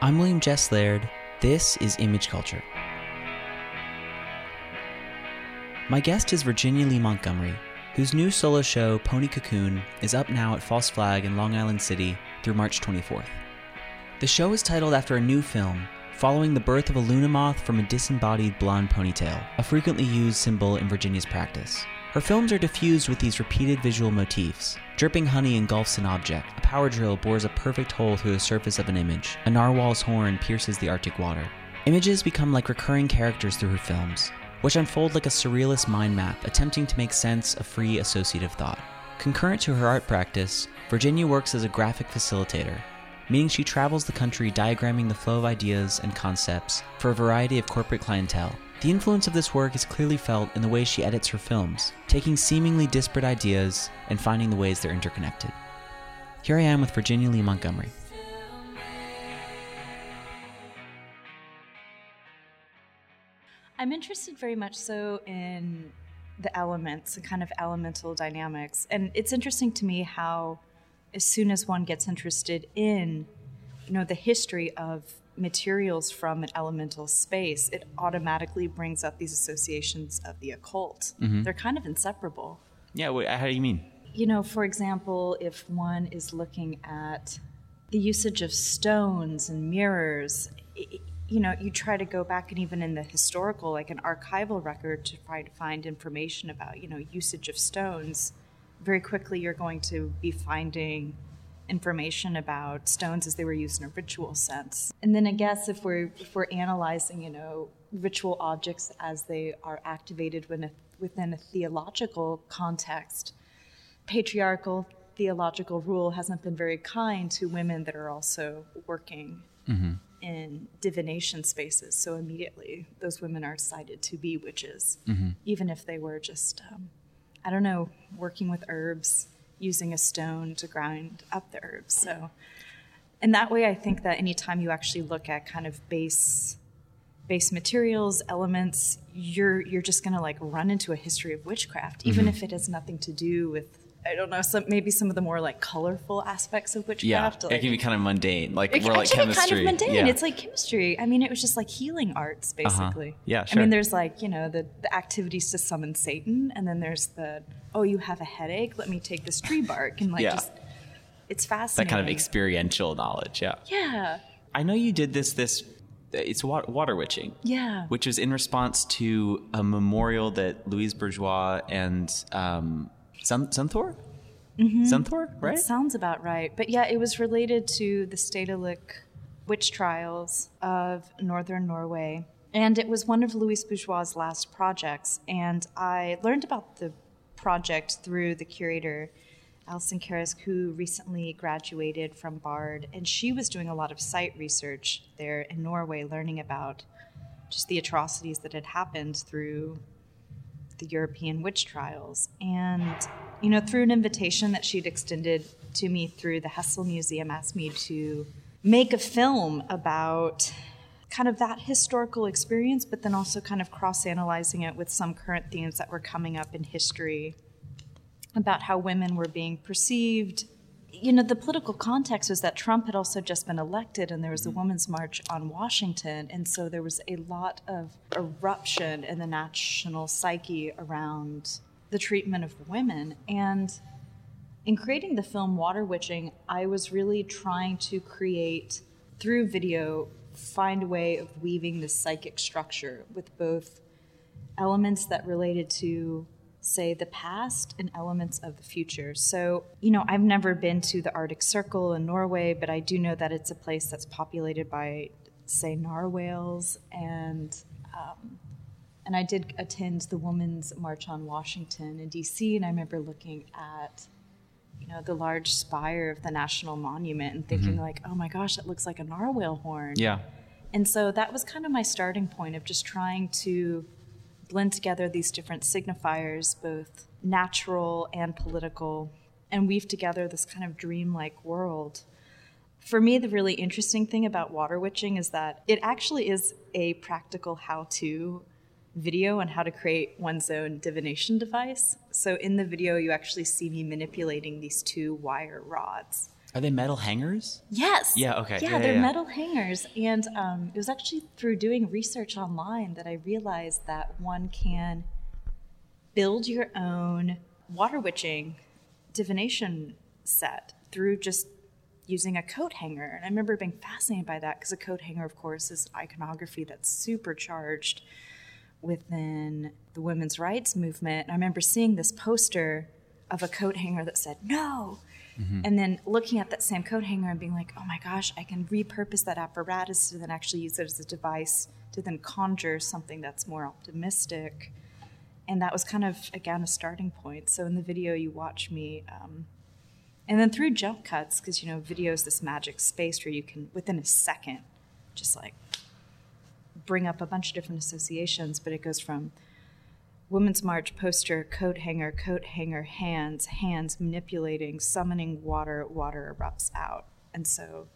I'm William Jess Laird. This is Image Culture. My guest is Virginia Lee Montgomery, whose new solo show, Pony Cocoon, is up now at False Flag in Long Island City through March 24th. The show is titled after a new film, following the birth of a Luna moth from a disembodied blonde ponytail, a frequently used symbol in Virginia's practice. Her films are diffused with these repeated visual motifs. Dripping honey engulfs an object. A power drill bores a perfect hole through the surface of an image. A narwhal's horn pierces the Arctic water. Images become like recurring characters through her films, which unfold like a surrealist mind map attempting to make sense of free associative thought. Concurrent to her art practice, Virginia works as a graphic facilitator, meaning she travels the country diagramming the flow of ideas and concepts for a variety of corporate clientele. The influence of this work is clearly felt in the way she edits her films, taking seemingly disparate ideas and finding the ways they're interconnected. Here I am with Virginia Lee Montgomery. I'm interested very much so in the elements and kind of elemental dynamics. And it's interesting to me how, as soon as one gets interested in, you know, the history of materials from an elemental space, it automatically brings up these associations of the occult. Mhm. They're kind of inseparable. Yeah, wait, how do you mean? You know, for example, if one is looking at the usage of stones and mirrors, i- i- you know, you try to go back and even in the historical, like an archival record, to try to find information about, you know, usage of stones. Very quickly, you're going to be finding information about stones as they were used in a ritual sense. And then I guess if we're if we're analyzing, you know, ritual objects as they are activated within a, within a theological context, patriarchal theological rule hasn't been very kind to women that are also working Mhm. in divination spaces. So immediately, those women are cited to be witches, Mhm. even if they were just, um, I don't know, working with herbs, using a stone to grind up the herbs. So, in that way, I think that anytime you actually look at kind of base base materials, elements, you're you're just gonna like run into a history of witchcraft, even Mhm. if it has nothing to do with I don't know, some maybe some of the more like colorful aspects of witchcraft. Yeah, witchcraft. it can be kind of mundane, like it more like chemistry. kind of mundane. Yeah. It's like chemistry. I mean, it was just like healing arts, Uh-huh. basically. Yeah, I mean, there's like you know the the activities to summon Satan, and then there's the oh, you have a headache. Let me take this tree bark and like Yeah. just. It's fascinating. that kind of experiential knowledge. Yeah. Yeah. I know you did this. This it's wa- water witching. Yeah. Which was in response to a memorial that Louise Bourgeois and um, Sun- Zumthor, Mhm. Zumthor, right? That sounds about right. But yeah, it was related to the Steilneset witch trials of northern Norway. And it was one of Louise Bourgeois' last projects. And I learned about the project through the curator, Alison Karisk, who recently graduated from Bard. And she was doing a lot of site research there in Norway, learning about just the atrocities that had happened through the European witch trials. And, you know, through an invitation that she'd extended to me through the Hessel Museum, asked me to make a film about kind of that historical experience, but then also kind of cross analyzing it with some current themes that were coming up in history about how women were being perceived. You know, the political context was that Trump had also just been elected and there was a mm-hmm. Women's March on Washington. And so there was a lot of eruption in the national psyche around the treatment of women. And in creating the film Water Witching, I was really trying to create, through video, find a way of weaving the psychic structure with both elements that related to say the past and elements of the future. So, you know, I've never been to the Arctic Circle in Norway, but I do know that it's a place that's populated by say narwhals and um, and I did attend the Women's March on Washington in DC and I remember looking at you know the large spire of the national monument and thinking Mhm. like oh my gosh that looks like a narwhal horn Yeah. and so that was kind of my starting point of just trying to blend together these different signifiers, both natural and political, and weave together this kind of dreamlike world. For me, the really interesting thing about water witching is that it actually is a practical how to video on how to create one's own divination device. So in the video, you actually see me manipulating these two wire rods. Are they metal hangers? Yes. Yeah, okay. Yeah, Yeah, they're yeah. metal hangers. And um, it was actually through doing research online that I realized that one can build your own water witching divination set through just using a coat hanger. And I remember being fascinated by that because a coat hanger, of course, is iconography that's supercharged within the women's rights movement. And I remember seeing this poster of a coat hanger that said, no. And then looking at that same coat hanger and being like, oh my gosh, I can repurpose that apparatus to then actually use it as a device to then conjure something that's more optimistic. And that was kind of, again, a starting point. So in the video, you watch me. Um, and then through jump cuts, because, you know, video is this magic space where you can, within a second, just like bring up a bunch of different associations, but it goes from Women's March poster, coat hanger, coat hanger, hands, hands manipulating, summoning water, water erupts out. And so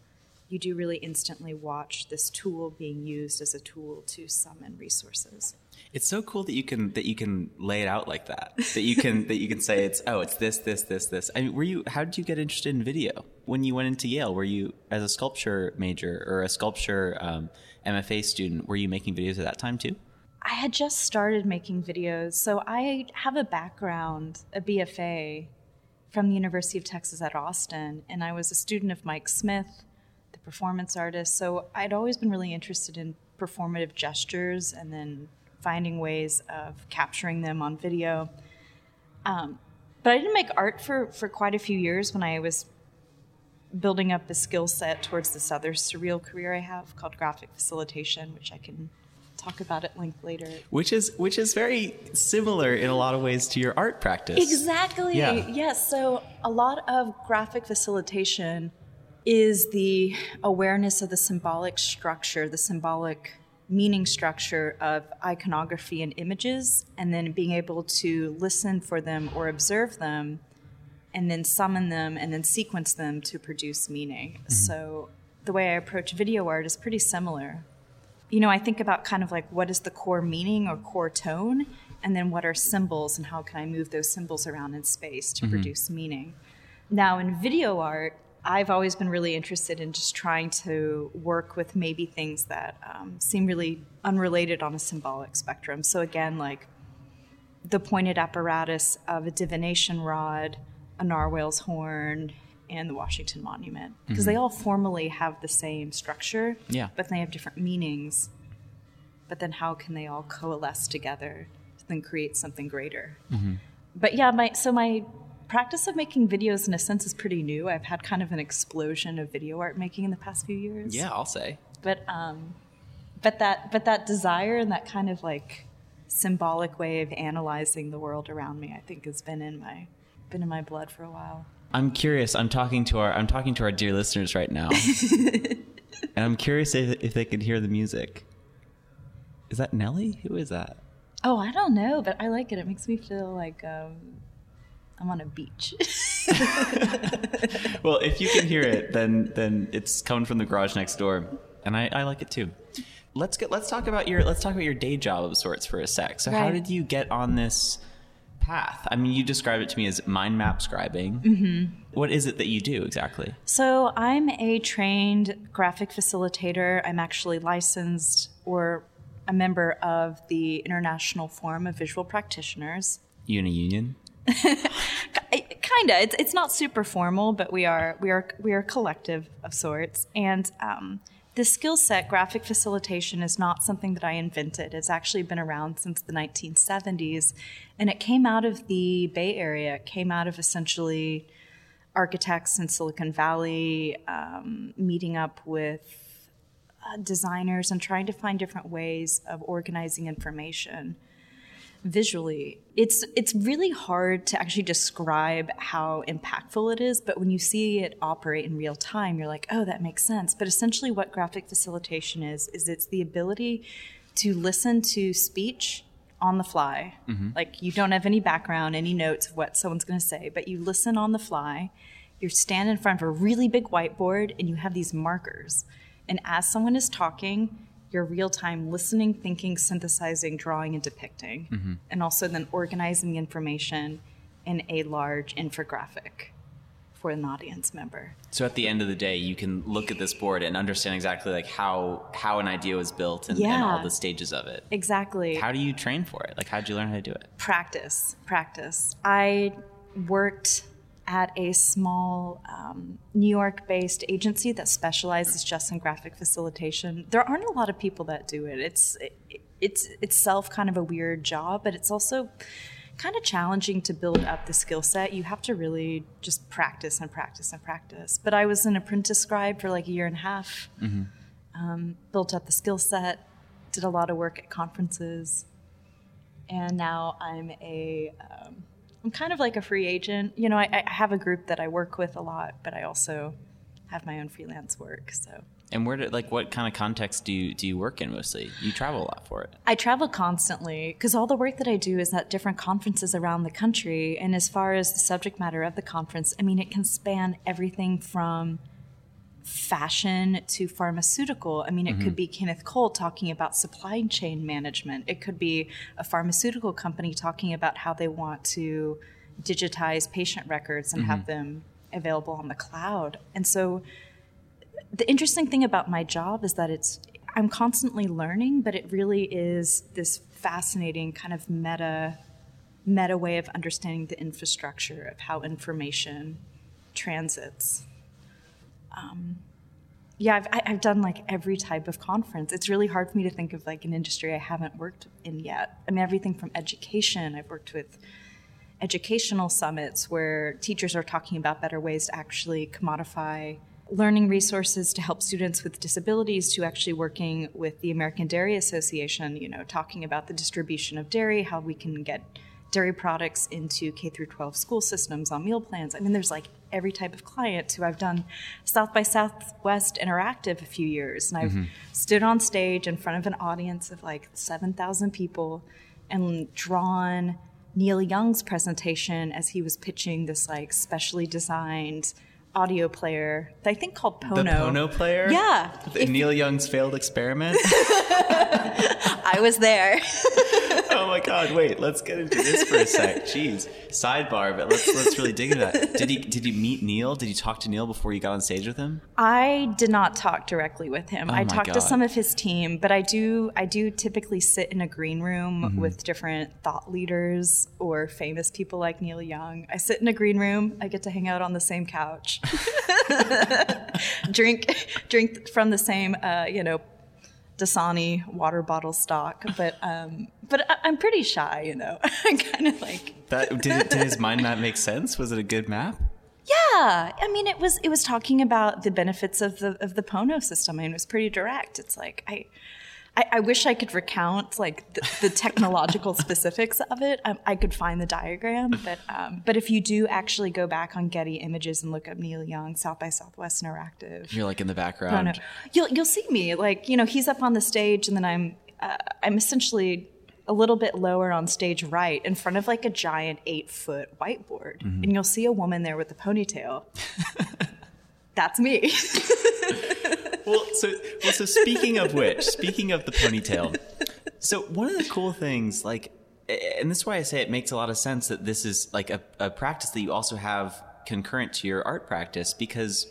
you do really instantly watch this tool being used as a tool to summon resources. It's so cool that you can that you can lay it out like that. That you can that you can say it's oh it's this this this this. I mean, were you how did you get interested in video when you went into Yale? Were you as a sculpture major or a sculpture um, MFA student? Were you making videos at that time too? I had just started making videos, so I have a background, a BFA from the University of Texas at Austin, and I was a student of Mike Smith, the performance artist. So I'd always been really interested in performative gestures and then finding ways of capturing them on video. Um, but I didn't make art for, for quite a few years when I was building up the skill set towards this other surreal career I have called graphic facilitation, which I can talk about at length later. Which is which is very similar in a lot of ways to your art practice. Exactly. Yeah. Yes. So a lot of graphic facilitation is the awareness of the symbolic structure, the symbolic meaning structure of iconography and images, and then being able to listen for them or observe them, and then summon them and then sequence them to produce meaning. Mm-hmm. So the way I approach video art is pretty similar you know, I think about kind of like what is the core meaning or core tone, and then what are symbols and how can I move those symbols around in space to produce meaning. Now, in video art, I've always been really interested in just trying to work with maybe things that um, seem really unrelated on a symbolic spectrum. So, again, like the pointed apparatus of a divination rod, a narwhal's horn, and the Washington Monument, because they all formally have the same structure, Yeah. but they have different meanings. But then, how can they all coalesce together to then create something greater? But yeah, my so my practice of making videos, in a sense, is pretty new. I've had kind of an explosion of video art making in the past few years Yeah, I'll say. but um but that but that desire and that kind of like symbolic way of analyzing the world around me i think has been in my been in my blood for a while I'm curious. I'm talking to our I'm talking to our dear listeners right now, and I'm curious if, if they could hear the music. Is that Nelly? Who is that? oh i don't know but i like it it makes me feel like um i'm on a beach Well, if you can hear it, then then it's coming from the garage next door, and I, I like it too. Let's get let's talk about your let's talk about your day job of sorts for a sec. So, how did you get on this path? I mean, you describe it to me as mind map scribing. Mm-hmm. What is it that you do exactly? so i'm a trained graphic facilitator i'm actually licensed or a member of the international forum of visual practitioners You in a union? kind of it's, it's not super formal but we are we are we are a collective of sorts and um, the skill set graphic facilitation is not something that i invented. It's actually been around since the 1970s and it came out of the bay area. It came out of essentially architects in silicon valley um, meeting up with uh, designers and trying to find different ways of organizing information visually it's it's really hard to actually describe how impactful it is but when you see it operate in real time you're like oh that makes sense. But essentially what graphic facilitation is is it's the ability to listen to speech on the fly. Mm-hmm. Like you don't have any background any notes of what someone's going to say but you listen on the fly you stand in front of a really big whiteboard and you have these markers. And as someone is talking you're real time listening, thinking, synthesizing, drawing, and depicting, mm-hmm. and also then organizing information in a large infographic for an audience member. So at the end of the day, you can look at this board and understand exactly like how how an idea was built and, and all the stages of it. Exactly. How do you train for it? Like, how did you learn how to do it? practice practice i worked at a small um, new york based agency that specializes just in graphic facilitation. There aren't a lot of people that do it. It's it, it's itself kind of a weird job but it's also kind of challenging to build up the skill set. You have to really just practice and practice and practice. But i was an apprentice scribe for like a year and a half. Um, built up the skill set did a lot of work at conferences and now I'm a um, I'm kind of like a free agent. You know, I, I have a group that I work with a lot, but I also have my own freelance work. So And where did like what kind of context do you do you work in mostly? You travel a lot for it. I travel constantly because all the work that I do is at different conferences around the country. And as far as the subject matter of the conference, I mean, it can span everything from fashion to pharmaceutical. I mean, it could mm-hmm. be Kenneth Cole talking about supply chain management. It could be a pharmaceutical company talking about how they want to digitize patient records and have mm-hmm. them available on the cloud. And so the interesting thing about my job is that it's I'm constantly learning, but it really is this fascinating kind of meta meta way of understanding the infrastructure of how information transits. Um, yeah, I've, I- I've done like every type of conference. It's really hard for me to think of like an industry I haven't worked in yet. I mean, everything from education. I've worked with educational summits where teachers are talking about better ways to actually commodify learning resources to help students with disabilities to actually working with the American Dairy Association, you know, talking about the distribution of dairy, how we can get dairy products into K through 12 school systems on meal plans. I mean, there's like every type of client who I've done South by Southwest Interactive a few years, and I've mm-hmm. stood on stage in front of an audience of like 7,000 people and drawn Neil Young's presentation as he was pitching this like specially designed audio player, I think called Pono. The Pono player? Yeah. The If- Neil Young's failed experiment? I was there. oh my god, wait, let's get into this for a sec. Jeez. Sidebar, but let's let's really dig into that. Did he did you meet Neil? Did you talk to Neil before you got on stage with him? I did not talk directly with him. Oh I talked God. to some of his team, but I do I do typically sit in a green room Mm-hmm. with different thought leaders or famous people like Neil Young. I sit in a green room. I get to hang out on the same couch, drink drink from the same uh, you know Dasani water bottle stock. But um, but I, I'm pretty shy, you know. I kind of like That did, did his mind map make sense? Was it a good map? Yeah, I mean, it was it was talking about the benefits of the of the Pono system. I mean, it was pretty direct. It's like I. I, I wish I could recount like the, the technological specifics of it. Um, I could find the diagram, but um, but if you do actually go back on Getty Images and look up Neil Young South by Southwest Interactive, You're like in the background. no, no, you'll you'll see me like you know he's up on the stage and then I'm uh, I'm essentially a little bit lower on stage right in front of like a giant eight foot whiteboard and you'll see a woman there with a ponytail. That's me. Well, so well, so speaking of which, speaking of the ponytail, so one of the cool things, like, and this is why I say it makes a lot of sense that this is like a, a practice that you also have concurrent to your art practice because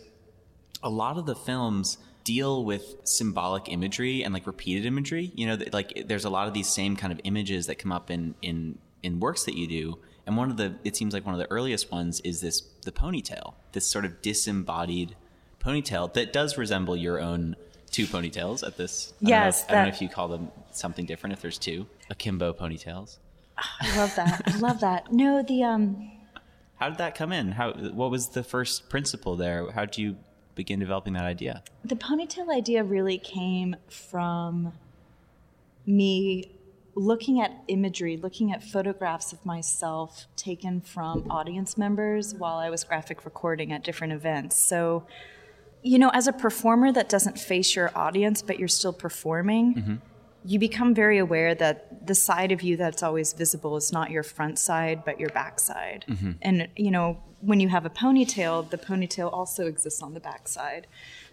a lot of the films deal with symbolic imagery and like repeated imagery. You know, like there's a lot of these same kind of images that come up in in in works that you do. And one of the it seems like one of the earliest ones is this the ponytail, this sort of disembodied ponytail that does resemble your own two ponytails at this. I don't know Yes, I don't know if you call them something different if there's two akimbo ponytails. I love that. I love that. No, the um How did that come in? How what was the first principle there? How did you begin developing that idea? the ponytail idea really came from me looking at imagery, looking at photographs of myself taken from audience members while I was graphic recording at different events. So, you know, as a performer that doesn't face your audience, but you're still performing, mm-hmm. you become very aware that the side of you that's always visible is not your front side, but your back side. Mm-hmm. And, you know, when you have a ponytail, the ponytail also exists on the back side.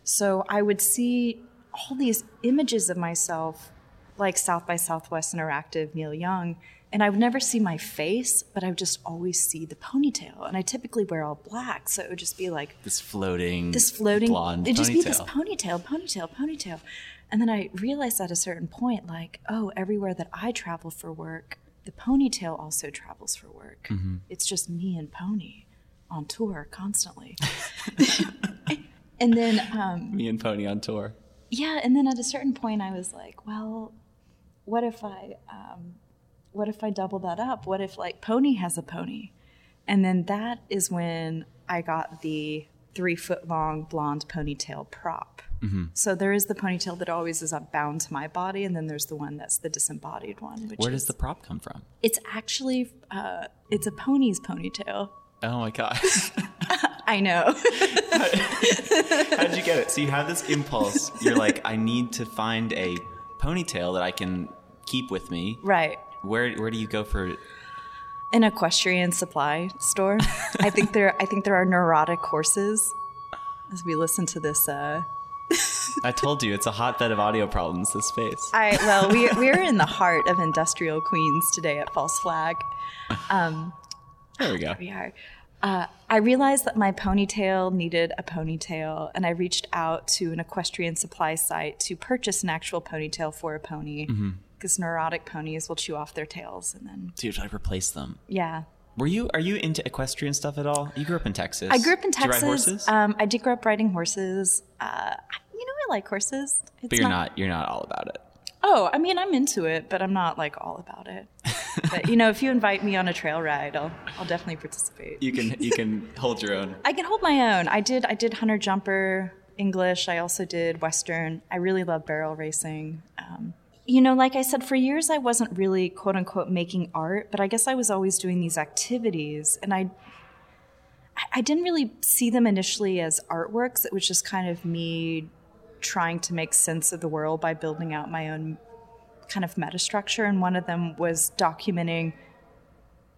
So I would see all these images of myself, like South by Southwest Interactive, Neil Young, and I would never see my face, but I would just always see the ponytail. And I typically wear all black, so it would just be like This floating, this floating blonde it'd just ponytail. be this ponytail ponytail ponytail and then i realized at a certain point like oh everywhere that i travel for work the ponytail also travels for work Mm-hmm. it's just me and pony on tour constantly and then um, Me and Pony on tour. yeah and then at a certain point i was like well what if i um, what if i double that up what if like pony has a pony and then that is when i got the three foot long blonde ponytail prop so there is the ponytail that always is bound to my body and then there's the one that's the disembodied one which Where is does the prop come from? it's actually uh, it's a pony's ponytail Oh my god. i know How'd you get it? So you have this impulse. You're like, I need to find a ponytail that I can keep with me. right Where where do you go for an equestrian supply store. I think there I think there are neurotic horses. As we listen to this uh I told you it's a hotbed of audio problems, this space. I well we we're in the heart of industrial queens today at False Flag. There we go. We are. Uh, I realized that my ponytail needed a ponytail, and I reached out to an equestrian supply site to purchase an actual ponytail for a pony. Because neurotic ponies will chew off their tails, and then So you try to replace them. yeah, Were you are you into equestrian stuff at all? You grew up in Texas. I grew up in Did you Texas. ride horses? Um, I did grow up riding horses. Uh, you know, I like horses. It's but you're not you're not all about it. Oh, I mean, I'm into it, but I'm not like all about it. but you know, if you invite me on a trail ride, I'll I'll definitely participate. You can you can hold your own. I can hold my own. I did I did hunter jumper English. I also did western. I really love barrel racing. Um, you know, like I said, for years I wasn't really quote unquote making art, but I guess I was always doing these activities, and I I didn't really see them initially as artworks. It was just kind of me trying to make sense of the world by building out my own kind of metastructure. And one of them was documenting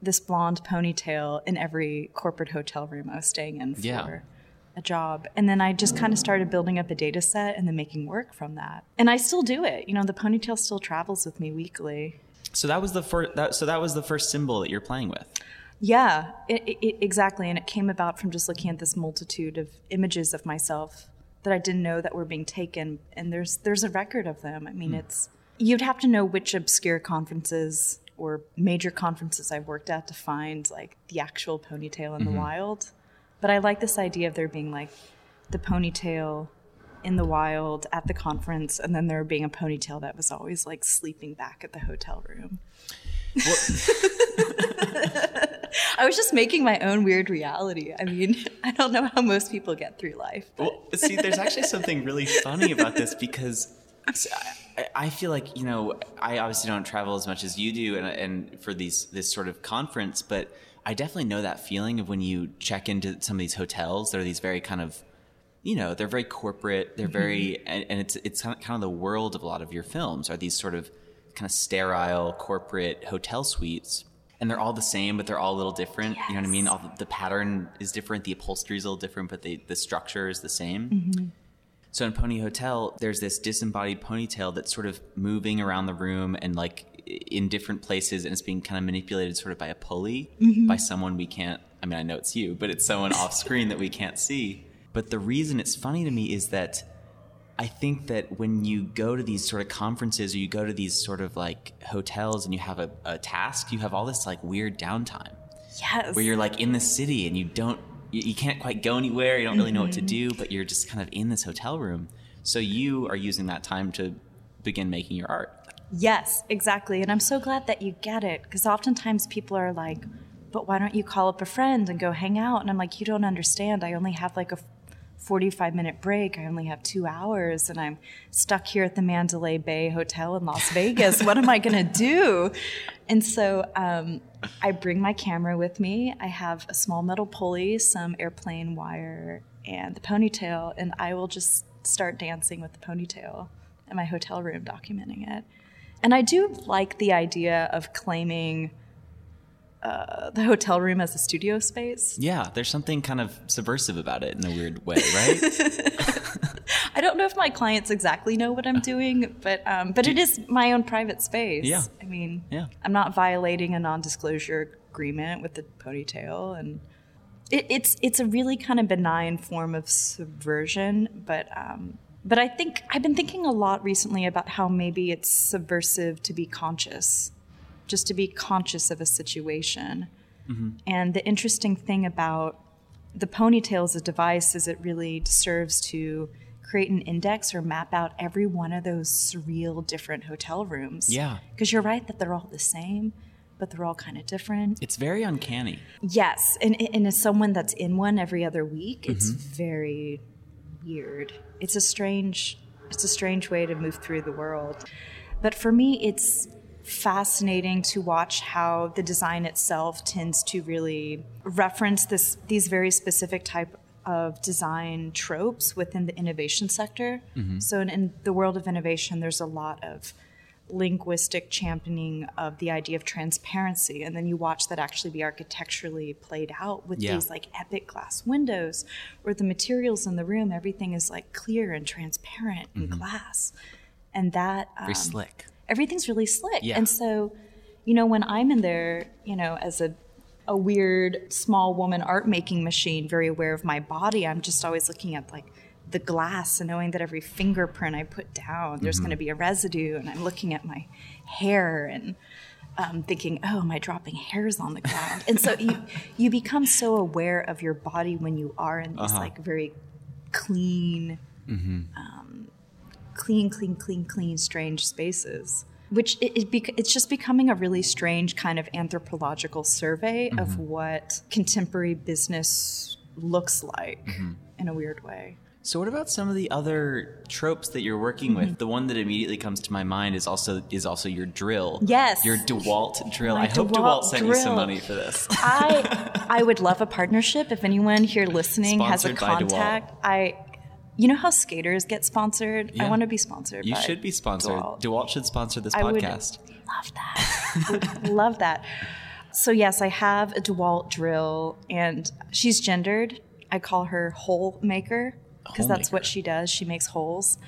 this blonde ponytail in every corporate hotel room I was staying in for Yeah. A job. And then I just kind of started building up a data set and then making work from that. And I still do it. You know, the ponytail still travels with me weekly. So that was the first. That, so that was the first symbol that you're playing with. Yeah, it, it, exactly. And it came about from just looking at this multitude of images of myself that I didn't know that were being taken. And there's there's a record of them. I mean, hmm. it's you'd have to know which obscure conferences or major conferences I've worked at to find like the actual ponytail in the mm-hmm. wild. But I like this idea of there being like the ponytail in the wild at the conference, and then there being a ponytail that was always like sleeping back at the hotel room. I was just making my own weird reality. I mean, I don't know how most people get through life. Well, see, there's actually something really funny about this because I, I feel like you know I obviously don't travel as much as you do, and, and for these this sort of conference, but I definitely know that feeling of when you check into some of these hotels. They're these very kind of you know they're very corporate. They're very mm-hmm. and, and it's it's kind of, kind of the world of a lot of your films are these sort of kind of sterile corporate hotel suites. And they're all the same, but they're all a little different. You know what I mean? All the, the pattern is different, the upholstery is a little different, but the, the structure is the same. Mm-hmm. So in Pony Hotel, there's this disembodied ponytail that's sort of moving around the room and like in different places, and it's being kind of manipulated sort of by a pulley mm-hmm. by someone we can't. I mean, I know it's you, but it's someone off screen that we can't see. But the reason it's funny to me is that I think that when you go to these sort of conferences or you go to these sort of like hotels and you have a, a task, you have all this like weird downtime yes. where you're like in the city and you don't you, you can't quite go anywhere you don't really know what to mm-hmm. do but you're just kind of in this hotel room so you are using that time to begin making your art Yes, exactly. And I'm so glad that you get it because oftentimes people are like, but why don't you call up a friend and go hang out? And I'm like, you don't understand. I only have like a 45 minute break. I only have two hours and I'm stuck here at the Mandalay Bay Hotel in Las Vegas. what am I going to do? And so um, I bring my camera with me. I have a small metal pulley, some airplane wire, and the ponytail. And I will just start dancing with the ponytail in my hotel room, documenting it. And I do like the idea of claiming uh, the hotel room as a studio space. yeah there's something kind of subversive about it in a weird way right I don't know if my clients exactly know what I'm doing, but um, but it is my own private space. Yeah. I mean, Yeah. I'm not violating a non-disclosure agreement with the ponytail, and it, it's it's a really kind of benign form of subversion, but um, but I think I've been thinking a lot recently about how maybe it's subversive to be conscious, just to be conscious of a situation. Mm-hmm. And the interesting thing about the ponytail as a device is it really serves to create an index or map out every one of those surreal different hotel rooms. Yeah. Because you're right that they're all the same, but they're all kind of different. It's very uncanny. Yes, and, and as someone that's in one every other week, it's mm-hmm. very weird. It's a strange, it's a strange way to move through the world. But for me, it's fascinating to watch how the design itself tends to really reference this these very specific type of design tropes within the innovation sector. Mm-hmm. So in, in the world of innovation, there's a lot of linguistic championing of the idea of transparency and then you watch that actually be architecturally played out with Yeah. these like epic glass windows where the materials in the room everything is like clear and transparent and glass and that um, Very slick. everything's really slick Yeah. and so you know when i'm in there you know as a a weird small woman art making machine very aware of my body i'm just always looking at like the glass and knowing that every fingerprint i put down there's Mm-hmm. going to be a residue and i'm looking at my hair and um, thinking oh am i dropping hairs on the ground and so you you become so aware of your body when you are in these Uh-huh. like very clean um, clean, clean, clean, clean, strange spaces. Which it, it bec- it's just becoming a really strange kind of anthropological survey of what contemporary business looks like in a weird way. So what about some of the other tropes that you're working Mm-hmm. with? The one that immediately comes to my mind is also is also your drill. Yes. Your DeWalt drill. My I hope DeWalt DeWalt sent you some money for this. I I would love a partnership if anyone here listening has a Sponsored by DeWalt. contact. I you know how skaters get sponsored? I want to be sponsored. You should be sponsored. DeWalt. DeWalt should sponsor this I would podcast. love that. Would love that. So yes, I have a DeWalt drill, and she's gendered. I call her hole maker because oh that's what she does. She makes holes,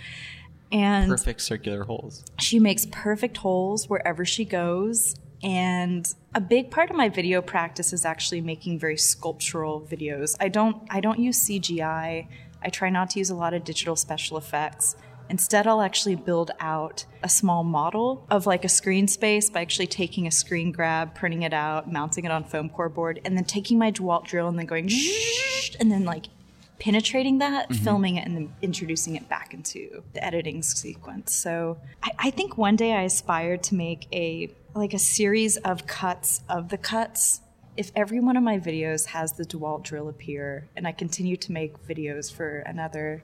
and Perfect circular holes. she makes perfect holes wherever she goes. And a big part of my video practice is actually making very sculptural videos. I don't I don't use CGI. I try not to use a lot of digital special effects. Instead, I'll actually build out a small model of like a screen space by actually taking a screen grab, printing it out, mounting it on foam core board, and then taking my DeWalt drill and then going and then like penetrating that, filming it, and then introducing it back into the editing sequence. So I, I think one day I aspired to make a like a series of cuts of the cuts. If every one of my videos has the DeWalt drill appear, and I continue to make videos for another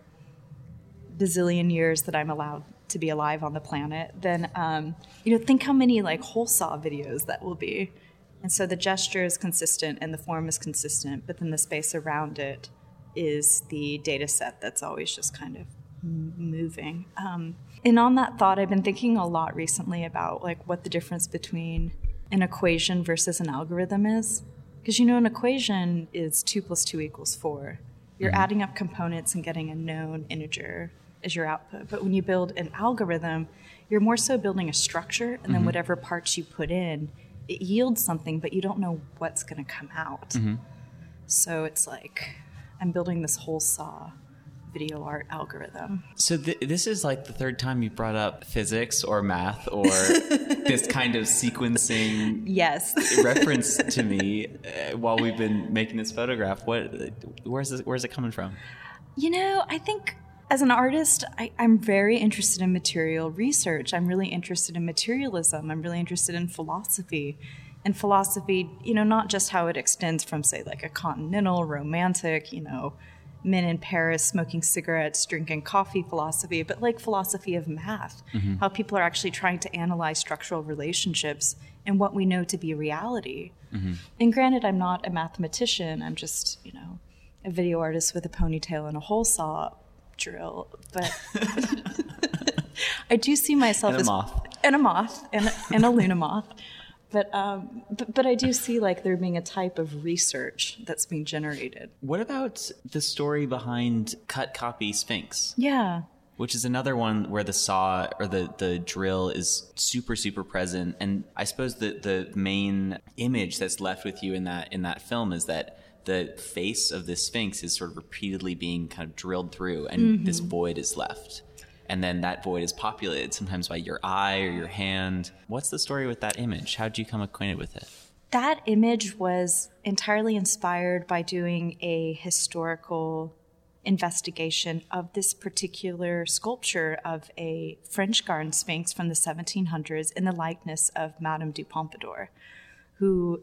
bazillion years that I'm allowed to be alive on the planet, then um, you know think how many like hole saw videos that will be. And so the gesture is consistent and the form is consistent, but then the space around it is the data set that's always just kind of moving. Um, and on that thought, I've been thinking a lot recently about like what the difference between an equation versus an algorithm is. Because you know, an equation is two plus two equals four. You're mm-hmm. adding up components and getting a known integer as your output. But when you build an algorithm, you're more so building a structure, and then mm-hmm. whatever parts you put in, it yields something, but you don't know what's going to come out. Mm-hmm. So it's like I'm building this hole saw video art algorithm. So th- this is like the third time you brought up physics or math or this kind of sequencing Yes. reference to me uh, while we've been making this photograph. What? Where's this, Where's it coming from? You know, I think as an artist, I, I'm very interested in material research. I'm really interested in materialism. I'm really interested in philosophy. And philosophy, you know, not just how it extends from, say, like a continental, romantic, you know, men in Paris smoking cigarettes, drinking coffee philosophy, but like philosophy of math, mm-hmm. how people are actually trying to analyze structural relationships and what we know to be reality. Mm-hmm. And granted, I'm not a mathematician, I'm just, you know, a video artist with a ponytail and a hole saw drill, but I do see myself And a as moth. and a moth and a, and a luna moth. But, um, but but I do see like there being a type of research that's being generated. What about the story behind cut copy Sphinx? Yeah. which is another one where the saw or the, the drill is super super present and i suppose the, the main image that's left with you in that in that film is that the face of the sphinx is sort of repeatedly being kind of drilled through and this void is left and then that void is populated sometimes by your eye or your hand. What's the story with that image? How did you come acquainted with it? That image was entirely inspired by doing a historical investigation of this particular sculpture of a French garden sphinx from the 1700s in the likeness of Madame du Pompadour, who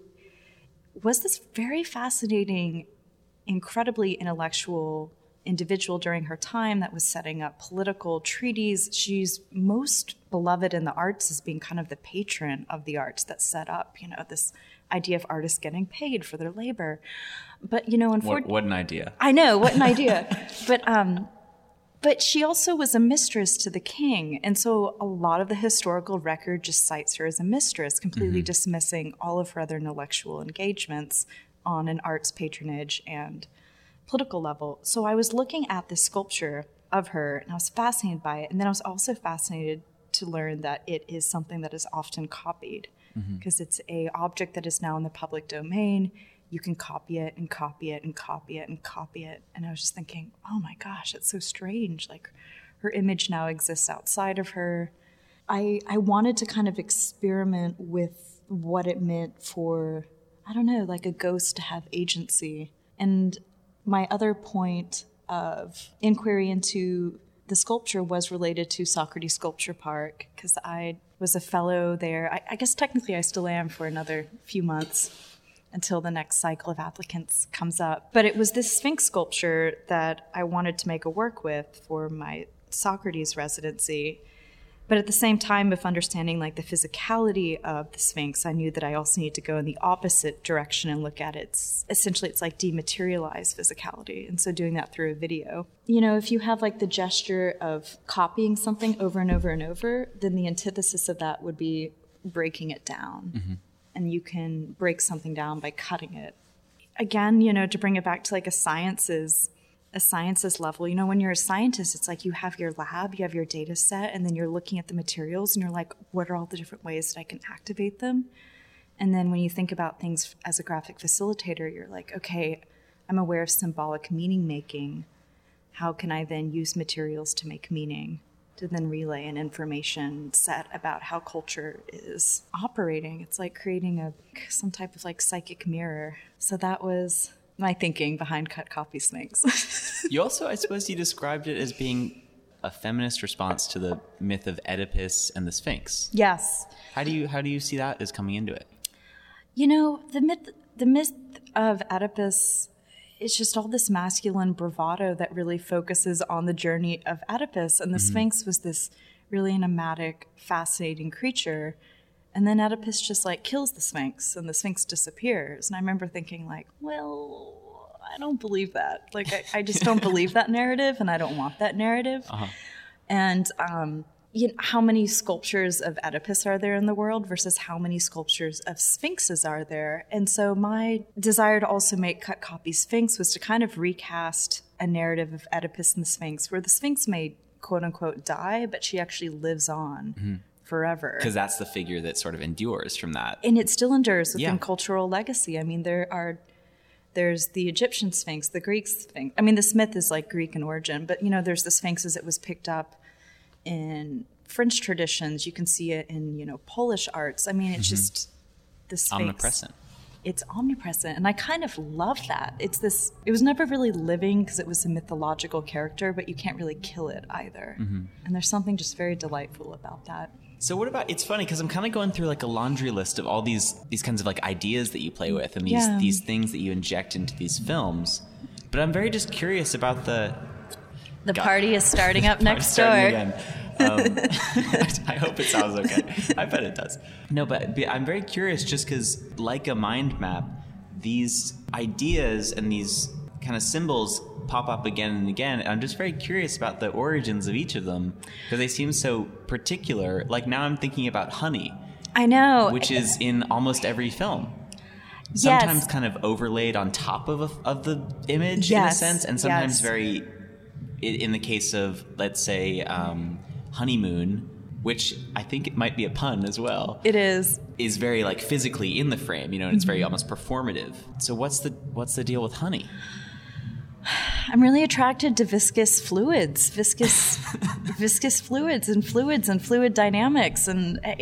was this very fascinating, incredibly intellectual individual during her time that was setting up political treaties. She's most beloved in the arts as being kind of the patron of the arts that set up, you know, this idea of artists getting paid for their labor. But, you know, what, unfortunately, what an idea I know, what an idea. but um but she also was a mistress to the king. And so a lot of the historical record just cites her as a mistress, completely dismissing all of her other intellectual engagements on an arts patronage and political level. So I was looking at this sculpture of her and I was fascinated by it. And then I was also fascinated to learn that it is something that is often copied mm-hmm. because it's a object that is now in the public domain you can copy it and copy it and copy it and copy it. And I was just thinking, oh my gosh, it's so strange. Like her image now exists outside of her. I I wanted to kind of experiment with what it meant for I don't know, like a ghost to have agency. And my other point of inquiry into the sculpture was related to Socrates Sculpture Park because I was a fellow there. I, I guess technically I still am for another few months until the next cycle of applicants comes up. But it was this Sphinx sculpture that I wanted to make a work with for my Socrates residency. But at the same time, of understanding like the physicality of the Sphinx, I knew that I also need to go in the opposite direction and look at its essentially it's like dematerialized physicality. And so doing that through a video. You know, if you have like the gesture of copying something over and over and over, then the antithesis of that would be breaking it down mm-hmm. and you can break something down by cutting it. Again, you know, to bring it back to like a sciences a sciences level, you know, when you're a scientist, it's like you have your lab, you have your data set, and then you're looking at the materials and you're like, what are all the different ways that I can activate them? And then when you think about things as a graphic facilitator, you're like, okay, I'm aware of symbolic meaning making. How can I then use materials to make meaning? To then relay an information set about how culture is operating. It's like creating a some type of like psychic mirror. So that was my thinking behind cut copy Sphinx. You also, I suppose, you described it as being a feminist response to the myth of Oedipus and the Sphinx. yes. How do you how do you see that as coming into it? You know, the myth the myth of Oedipus it's just all this masculine bravado that really focuses on the journey of Oedipus. And the mm-hmm. Sphinx was this really enigmatic, fascinating creature. And then Oedipus just like kills the Sphinx and the Sphinx disappears. And I remember thinking, like, well, I don't believe that. Like, I, I just don't believe that narrative and I don't want that narrative. And um, you know, how many sculptures of Oedipus are there in the world versus how many sculptures of Sphinxes are there? And so my desire to also make cut copy Sphinx was to kind of recast a narrative of Oedipus and the Sphinx, where the Sphinx may quote unquote die, but she actually lives on forever. Because that's the figure that sort of endures from that. And it still endures within Yeah. cultural legacy. I mean, there are there's the Egyptian Sphinx, the Greek Sphinx. I mean, the Sphinx is like Greek in origin, but you know, there's the Sphinxes that was picked up in French traditions. You can see it in you know Polish arts. I mean, it's mm-hmm. just the Sphinx. Omnipresent. It's omnipresent, and I kind of love that. It's this. It was never really living because it was a mythological character, but you can't really kill it either. Mm-hmm. And there's something just very delightful about that. So what about? It's funny because I'm kind of going through like a laundry list of all these these kinds of like ideas that you play with and these Yeah. these things that you inject into these films. But I'm very just curious about the The Got- party is starting up next door. again. Um, I hope it sounds okay. I bet it does. No, but but I'm very curious just because, like a mind map, these ideas and these kind of symbols pop up again and again. And I'm just very curious about the origins of each of them because they seem so particular. Like now I'm thinking about honey. I know. which is in almost every film. Yes. Sometimes kind of overlaid on top of a, of the image in a sense, and sometimes yes. very. In the case of let's say um, honeymoon, which I think it might be a pun as well, it is. is very like physically in the frame, you know, and it's Mm-hmm. very almost performative. So what's the what's the deal with honey? I'm really attracted to viscous fluids, viscous, viscous fluids, and fluids and fluid dynamics. And uh,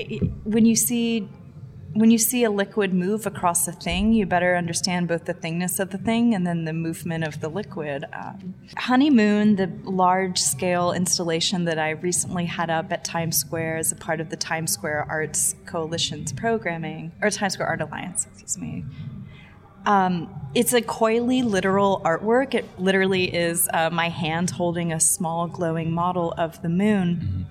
when you see, when you see a liquid move across a thing, you better understand both the thingness of the thing and then the movement of the liquid. Um, Honeymoon, the large-scale installation that I recently had up at Times Square as a part of the Times Square Arts Coalition's programming, or Times Square Art Alliance, excuse me. Um, it's a coyly literal artwork. It literally is uh, my hand holding a small glowing model of the moon,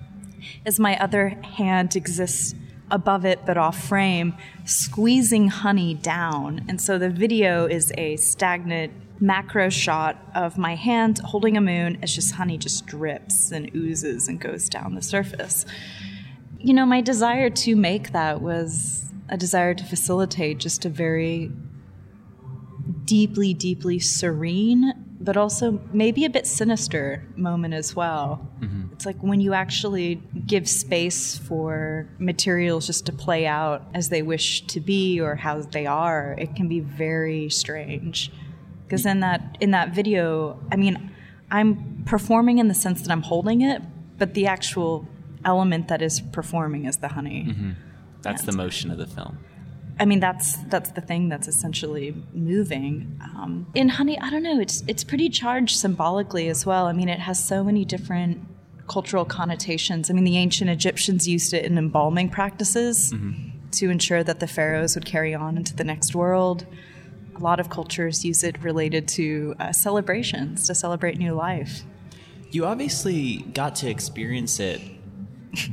as my other hand exists above it but off frame, squeezing honey down. And so the video is a stagnant macro shot of my hand holding a moon as just honey just drips and oozes and goes down the surface. You know, my desire to make that was a desire to facilitate just a very deeply, deeply serene, but also maybe a bit sinister moment as well. Mm-hmm. It's like when you actually give space for materials just to play out as they wish to be or how they are, it can be very strange. Because in that in that video, I mean, I'm performing in the sense that I'm holding it, but the actual element that is performing is the honey. Mm-hmm. That's the motion of the film. I mean, that's that's the thing that's essentially moving. Um, in honey, I don't know. It's it's pretty charged symbolically as well. I mean, it has so many different cultural connotations. I mean, the ancient Egyptians used it in embalming practices to ensure that the pharaohs would carry on into the next world. A lot of cultures use it related to uh, celebrations to celebrate new life. You obviously got to experience it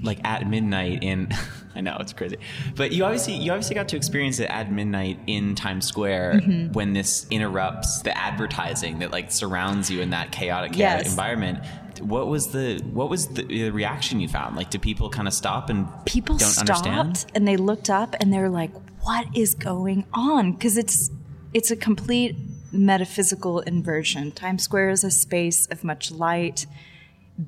like at midnight in I know it's crazy. But you obviously you obviously got to experience it at midnight in Times Square Mm-hmm. when this interrupts the advertising that like surrounds you in that chaotic, chaotic Yes. environment. What was the what was the, reaction you found? Like do people kind of stop and people don't stopped understand? and they looked up and they're like what is going on because it's it's a complete metaphysical inversion times square is a space of much light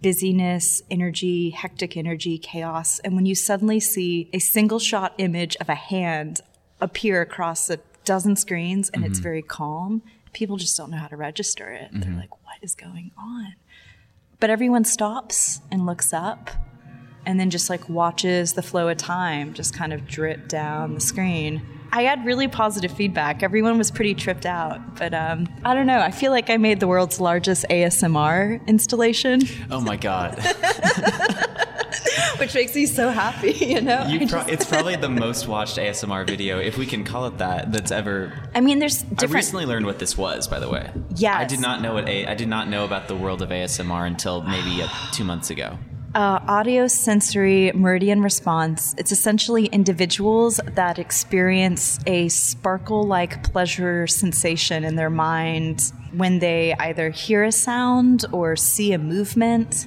busyness energy hectic energy chaos. And when you suddenly see a single shot image of a hand appear across a dozen screens and it's mm-hmm. very calm people just don't know how to register it. They're mm-hmm. like what is going on? But everyone stops and looks up and then just like watches the flow of time just kind of drip down the screen. I had really positive feedback. Everyone was pretty tripped out, but um, I don't know. I feel like I made the world's largest ASMR installation, Oh my god. which makes me so happy. You know, You pro- it's probably the most watched ASMR video, if we can call it that, that's ever I mean, there's different. I recently learned what this was, by the way. Yeah. I did not know what a- I did not know about the world of ASMR until maybe uh, two months ago. Uh, audio sensory meridian response. It's essentially individuals that experience a sparkle like pleasure sensation in their mind when they either hear a sound or see a movement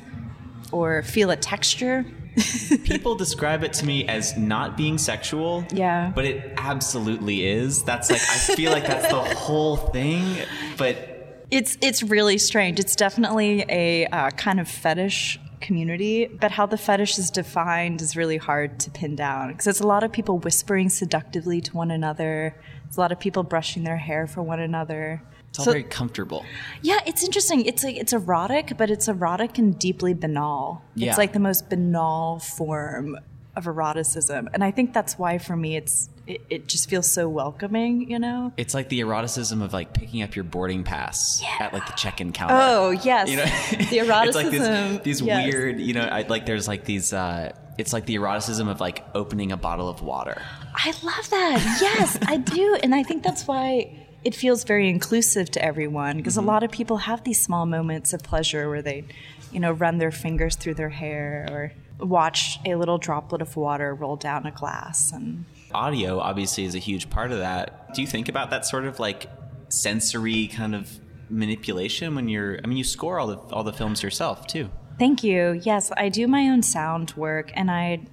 or feel a texture. People describe it to me as not being sexual. Yeah. But it absolutely is. That's like I feel like that's the whole thing. But It's it's really strange. It's definitely a uh, kind of fetish community, but how the fetish is defined is really hard to pin down because it's a lot of people whispering seductively to one another. It's a lot of people brushing their hair for one another. it's all So- very comfortable. Yeah, it's interesting. It's like it's erotic, but it's erotic and deeply banal. Yeah. It's like the most banal form of eroticism, and I think that's why for me it's it, it just feels so welcoming. You know. It's like the eroticism of like picking up your boarding pass at like the check-in counter. Oh yes, you know the eroticism. it's like these, these yes. weird you know I, like there's like these uh it's like the eroticism of like opening a bottle of water I love that. Yes, I do, and I think that's why it feels very inclusive to everyone because Mm-hmm. a lot of people have these small moments of pleasure where they, you know, run their fingers through their hair or watch a little droplet of water roll down a glass and audio obviously is a huge part of that do you think about that sort of like sensory kind of manipulation when you're i mean you score all the all the films yourself too Thank you. Yes, I do my own sound work, and I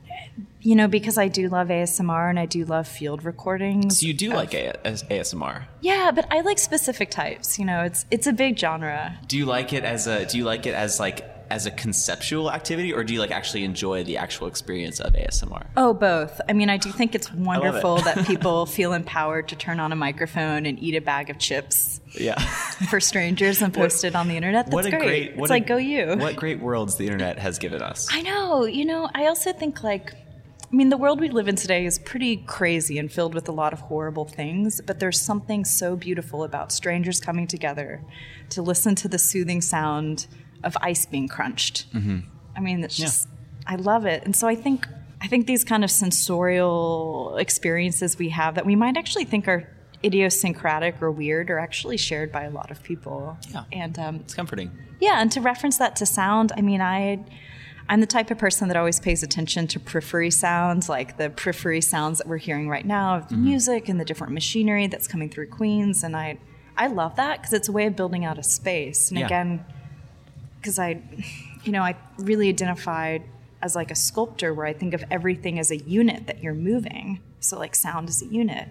you know, because I do love ASMR and I do love field recordings. So you do like A- as ASMR? Yeah, but I like specific types. You know, it's it's a big genre. Do you like it as a? Do you like it as like as a conceptual activity, or do you like actually enjoy the actual experience of ASMR? Oh, both. I mean, I do think it's wonderful that people feel empowered to turn on a microphone and eat a bag of chips Yeah. for strangers and post it on the internet. That's what a great. great. it's What like go you. What great worlds the internet has given us. I know. You know, I also think like I mean, the world we live in today is pretty crazy and filled with a lot of horrible things, but there's something so beautiful about strangers coming together to listen to the soothing sound of ice being crunched. Mm-hmm. I mean, it's just I love it. And so I think I think these kind of sensorial experiences we have that we might actually think are idiosyncratic or weird are actually shared by a lot of people. Yeah. And um, It's comforting. yeah, and to reference that to sound, I mean, I, I'm the type of person that always pays attention to periphery sounds, like the periphery sounds that we're hearing right now of the music and the different machinery that's coming through Queens, and I, I love that because it's a way of building out a space. And Yeah. again, because I, you know, I really identified as like a sculptor where I think of everything as a unit that you're moving. So like sound is a unit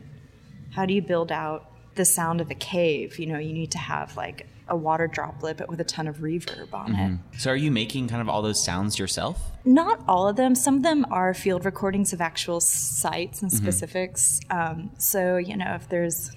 how do you build out the sound of a cave? You know, you need to have like a water droplet, but with a ton of reverb on it. So are you making kind of all those sounds yourself? Not all of them. Some of them are field recordings of actual sites and specifics. Um, so, you know, if there's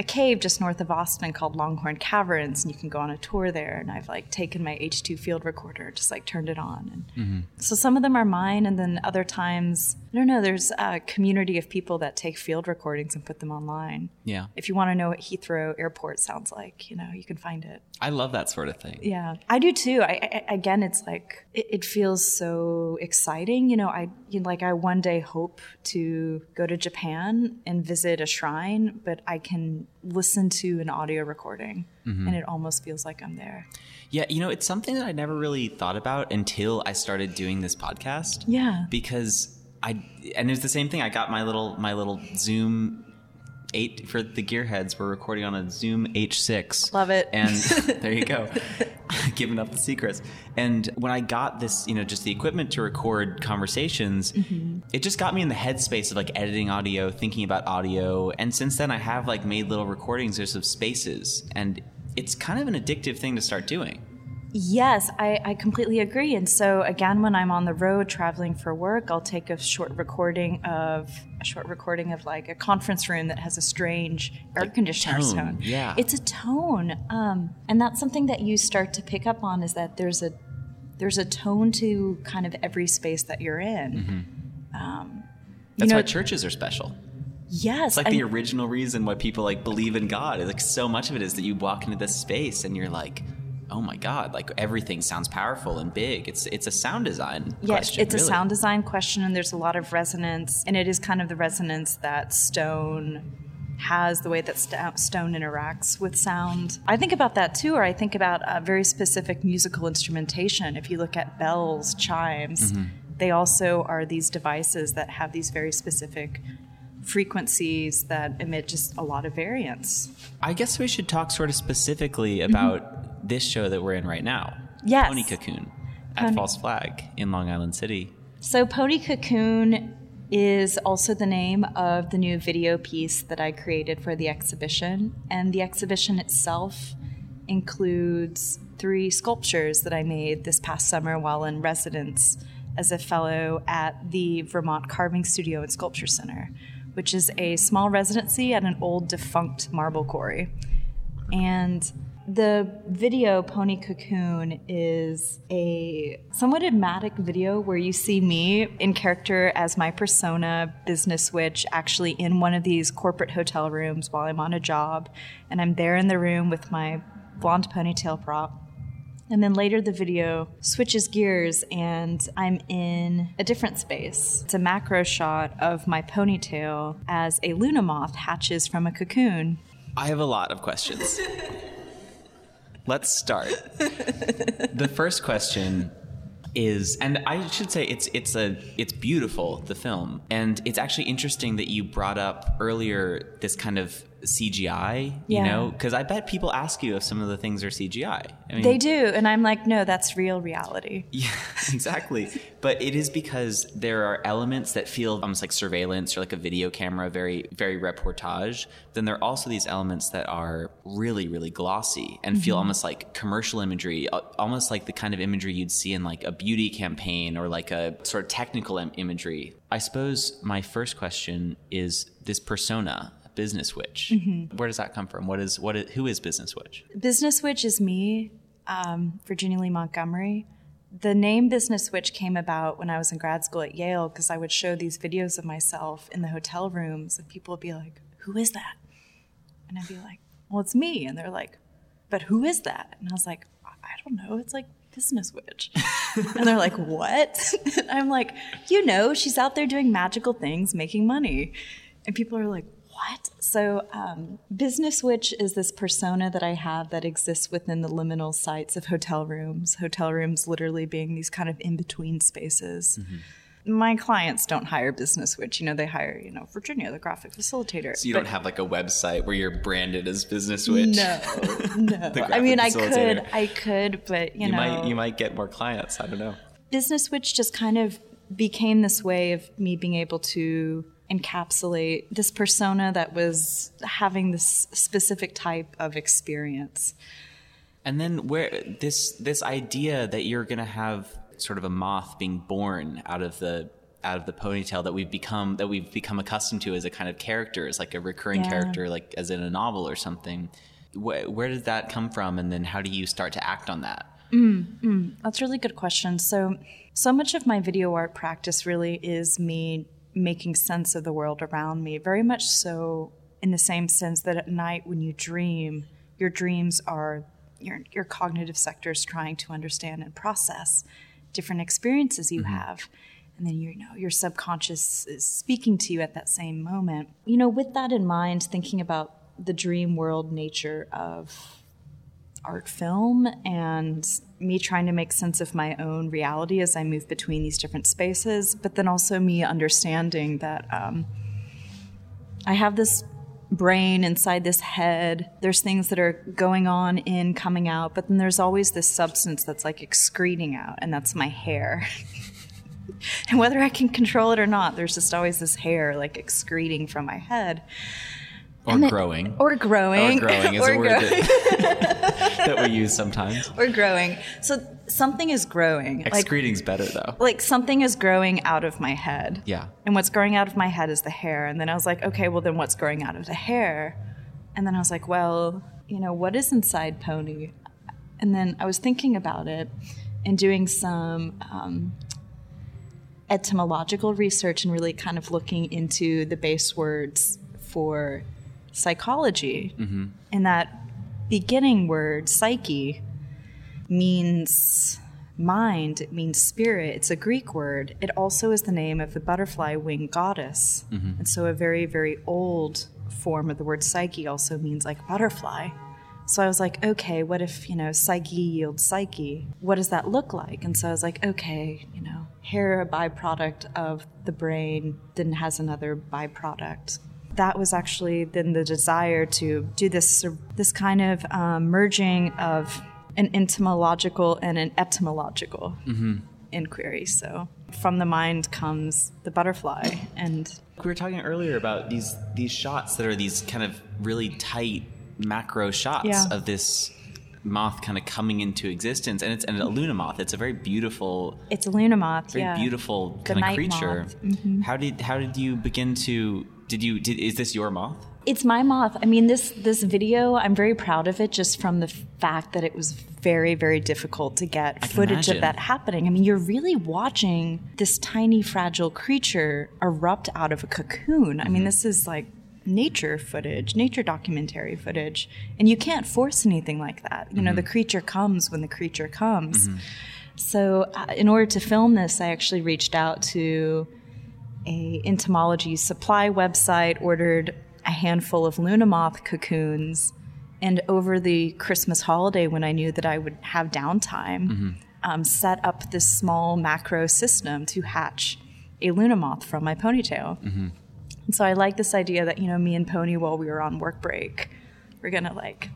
a cave just north of Austin called Longhorn Caverns, and you can go on a tour there. And I've like taken my H2 field recorder, just like turned it on. And mm-hmm. so some of them are mine, and then other times, I don't know, there's a community of people that take field recordings and put them online. Yeah. If you want to know what Heathrow Airport sounds like, you know, you can find it. I love that sort of thing. Yeah, I do too. I, I again, it's like it, it feels so exciting. You know, I you know, like I one day hope to go to Japan and visit a shrine, but I can listen to an audio recording, mm-hmm. and it almost feels like I'm there. Yeah, you know, it's something that I never really thought about until I started doing this podcast. Yeah. Because I and it's the same thing. I got my little my little Zoom eight for the gearheads. We're recording on a Zoom H6. Love it. And there you go, giving up the secrets. And when I got this, you know, just the equipment to record conversations, Mm-hmm. it just got me in the headspace of like editing audio, thinking about audio. And since then, I have like made little recordings just of spaces, and it's kind of an addictive thing to start doing. Yes, I, I completely agree. And so again, when I'm on the road traveling for work, I'll take a short recording of a short recording of like a conference room that has a strange air conditioner tone, tone. yeah. it's a tone, um, and that's something that you start to pick up on is that there's a there's a tone to kind of every space that you're in. Um, you That's know, why churches are special. yes, It's like and- the original reason why people like believe in God. Like so much of it is that you walk into this space and you're like, oh my God, like everything sounds powerful and big. It's it's a sound design Yeah, question. it's a sound design question, and there's a lot of resonance, and it is kind of the resonance that stone has, the way that st- stone interacts with sound. I think about that too, or I think about uh, very specific musical instrumentation. If you look at bells, chimes, Mm-hmm. they also are these devices that have these very specific frequencies that emit just a lot of variance. I guess we should talk sort of specifically about this show that we're in right now. Yes. Pony Cocoon at Pony- False Flag in Long Island City. So, Pony Cocoon is also the name of the new video piece that I created for the exhibition. And the exhibition itself includes three sculptures that I made this past summer while in residence as a fellow at the Vermont Carving Studio and Sculpture Center, which is a small residency at an old defunct marble quarry. And the video Pony Cocoon is a somewhat enigmatic video where you see me in character as my persona, Business Witch, actually in one of these corporate hotel rooms while I'm on a job. And I'm there in the room with my blonde ponytail prop. And then later the video switches gears and I'm in a different space. It's a macro shot of my ponytail as a Luna moth hatches from a cocoon. I have a lot of questions. Let's start. the first question is and I should say it's it's a it's beautiful the film and it's actually interesting that you brought up earlier this kind of CGI, you Yeah. know? Because I bet people ask you if some of the things are CGI. I mean, They do, and I'm like, no, that's real reality. Yeah, exactly. but it is because there are elements that feel almost like surveillance or like a video camera, very, very reportage. Then there are also these elements that are really, really glossy and feel mm-hmm. almost like commercial imagery, almost like the kind of imagery you'd see in like a beauty campaign or like a sort of technical im- imagery. I suppose my first question is this persona. Business Witch. Where does that come from? What is what? Is, who is Business Witch? Business Witch is me, um, Virginia Lee Montgomery. The name Business Witch came about when I was in grad school at Yale because I would show these videos of myself in the hotel rooms, and people would be like, Who is that? And I'd be like, Well, it's me. And they're like, But who is that? And I was like, I don't know. It's like Business Witch. and they're like, What? and I'm like, You know, she's out there doing magical things, making money. And people are like, what? So, um, Business Witch is this persona that I have that exists within the liminal sites of hotel rooms. Hotel rooms literally being these kind of in between spaces. My clients don't hire Business Witch. You know, they hire, you know, Virginia, the graphic facilitator. So you But don't have like a website where you're branded as Business Witch. No, no. I mean, I could. I could, but you, you know, might you might get more clients. I don't know. Business Witch just kind of became this way of me being able to encapsulate this persona that was having this specific type of experience. And then where this this idea that you're going to have sort of a moth being born out of the out of the ponytail that we've become that we've become accustomed to as a kind of character, as like a recurring Yeah. character, like as in a novel or something. Where, where did that come from, and then how do you start to act on that? Mm, mm, that's a really good question. So, so much of my video art practice really is me making sense of the world around me, very much so in the same sense that at night when you dream, your dreams are your, your cognitive sectors trying to understand and process different experiences you mm-hmm. have. And then you know your subconscious is speaking to you at that same moment. You know, with that in mind, thinking about the dream world nature of art film and me trying to make sense of my own reality as I move between these different spaces, but then also me understanding that um, I have this brain inside this head. There's things that are going on in, coming out, but then there's always this substance that's like excreting out, and that's my hair. and whether I can control it or not, there's just always this hair like excreting from my head. Or growing, Or growing. Or growing is Or a word growing. that, that we use sometimes. or growing. So something is growing. Like Excreting's better though. like something is growing out of my head. Yeah. And what's growing out of my head is the hair. And then I was like, okay, well then what's growing out of the hair? And then I was like, well, you know, what is inside Pony? And then I was thinking about it and doing some um, etymological research and really kind of looking into the base words for psychology. Mm-hmm. And that beginning word, psyche, means mind, it means spirit. It's a Greek word. It also is the name of the butterfly wing goddess. Mm-hmm. And so a very, very old form of the word psyche also means like butterfly. So I was like, okay, what if, you know, psyche yields psyche? What does that look like? And so I was like, okay, you know, hair a byproduct of the brain, then has another byproduct. That was actually then the desire to do this this kind of um, merging of an entomological and an etymological inquiry. So from the mind comes the butterfly, and We were talking earlier about these these shots that are these kind of really tight macro shots Yeah. of this moth kind of coming into existence, and it's and a Luna moth. It's a very beautiful, it's a luna moth. very yeah. beautiful The kind of creature. Mm-hmm. How did how did you begin to? Did you did is this your moth? It's my moth. I mean, this this video, I'm very proud of it, just from the fact that it was very, very difficult to get footage imagine. of that happening. I mean, you're really watching this tiny, fragile creature erupt out of a cocoon. I Mm-hmm. mean, this is like nature footage, nature documentary footage, and you can't force anything like that. You know, the Mm-hmm. creature comes when the creature comes. So, uh, in order to film this, I actually reached out to a entomology supply website, ordered a handful of Luna moth cocoons, and over the Christmas holiday, when I knew that I would have downtime, um, set up this small macro system to hatch a Luna moth from my ponytail. And so I like this idea that, you know, me and Pony, while we were on work break, we're going to like,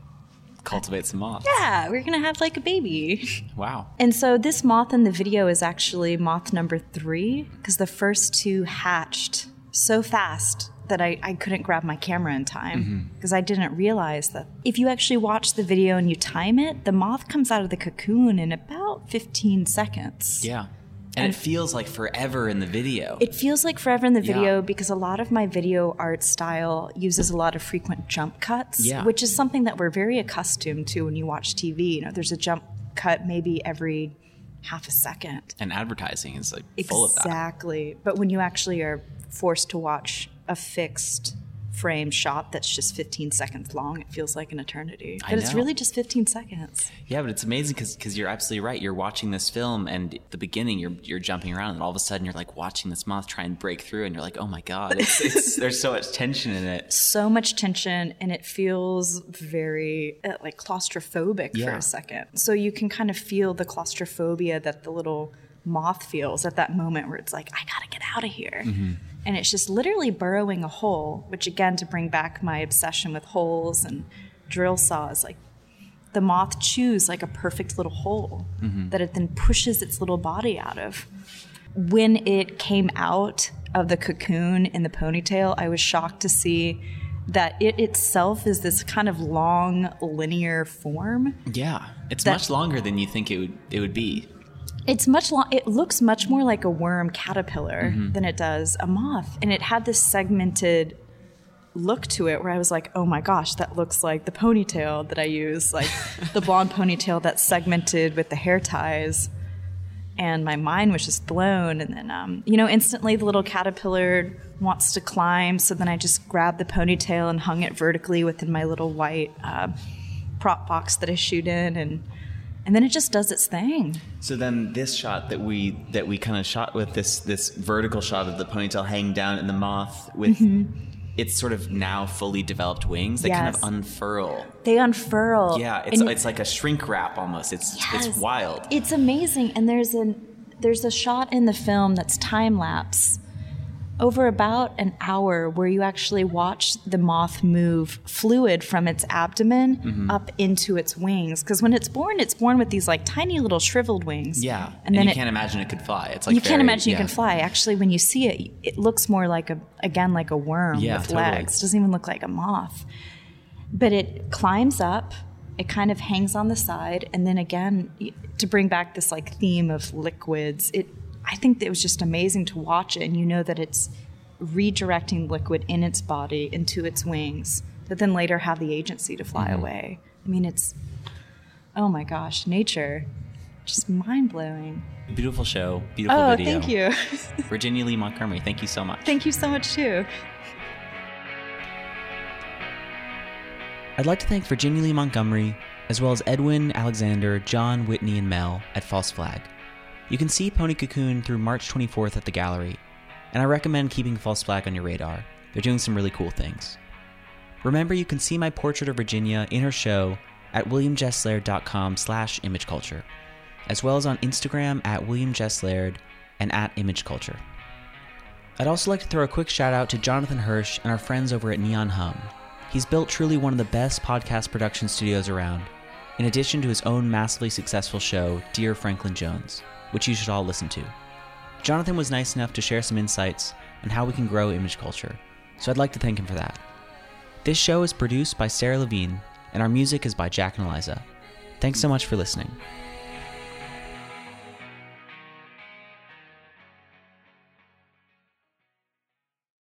Cultivate some moths. yeah, we're to have like a baby. Wow. And so this moth in the video is actually moth number three because the first two hatched so fast that I, I couldn't grab my camera in time mm-hmm. because I didn't realize that if you actually watch the video and you time it, the moth comes out of the cocoon in about 15 seconds. Yeah. And, it feels like forever in the video. It feels like forever in the video Yeah. because a lot of my video art style uses a lot of frequent jump cuts, Yeah. which is something that we're very accustomed to when you watch TV. You know, there's a jump cut maybe every half a second. and advertising is like full of that. Exactly. But when you actually are forced to watch a fixed frame shot that's just 15 seconds long, it feels like an eternity. I But it's really just 15 seconds. Yeah, but it's amazing because you're absolutely right. You're watching this film, and at the beginning you're you're jumping around, and all of a sudden you're like watching this moth try and break through, and you're like, oh my god, it's, it's there's so much tension in it. So much tension, and it feels very uh, like claustrophobic for a second. So you can kind of feel the claustrophobia that the little moth feels at that moment where it's like, I gotta get out of here. Mm-hmm. And it's just literally burrowing a hole, which again, to bring back my obsession with holes and drill saws, like the moth chews like a perfect little hole Mm-hmm. that it then pushes its little body out of. When it came out of the cocoon in the ponytail, I was shocked to see that it itself is this kind of long linear form. Yeah, it's much longer than you think it would it would be. It's much long. It looks much more like a worm caterpillar than it does a moth, and it had this segmented look to it where I was like, "Oh my gosh, that looks like the ponytail that I use, like the blonde ponytail that's segmented with the hair ties." And my mind was just blown, and then um, you know, instantly the little caterpillar wants to climb, so then I just grabbed the ponytail and hung it vertically within my little white uh, prop box that I shoot in, and and then it just does its thing. So then this shot that we that we kind of shot with this this vertical shot of the ponytail hanging down and the moth with its sort of now fully developed wings, they kind of Mm-hmm. Unfurl. They unfurl. Yeah, it's and it's like a shrink wrap almost. It's Yes. it's wild. It's amazing, and there's an there's a shot in the film that's time lapse over about an hour where you actually watch the moth move fluid from its abdomen Mm-hmm. up into its wings because when it's born it's born with these like tiny little shriveled wings Yeah, and, and then you it, can't imagine it could fly. It's like you can't very- imagine you can fly actually when you see it it looks more like a again like a worm Yeah, with totally. legs doesn't even look like a moth but it climbs up it kind of hangs on the side and then again to bring back this like theme of liquids it i think it was just amazing to watch it and you know that it's redirecting liquid in its body into its wings that then later have the agency to fly Mm-hmm. away i mean it's oh my gosh nature just mind-blowing Beautiful show, beautiful oh video. thank you Virginia Lee Montgomery, thank you so much. thank you so much too I'd like to thank Virginia Lee Montgomery, as well as Edwin, Alexander, John, Whitney, and Mel at False Flag. You can see Pony Cocoon through March 24th at the gallery, and I recommend keeping False Flag on your radar. They're doing some really cool things. Remember, you can see my portrait of Virginia in her show at williamjesslaird.com slash imageculture, as well as on Instagram at williamjesslaird and at imageculture. I'd also like to throw a quick shout out to Jonathan Hirsch and our friends over at Neon Hum. He's built truly one of the best podcast production studios around, in addition to his own massively successful show, Dear Franklin Jones, which you should all listen to. Jonathan was nice enough to share some insights on how we can grow image culture, so I'd like to thank him for that. This show is produced by Sarah Levine, and our music is by Jack and Eliza. Thanks so much for listening.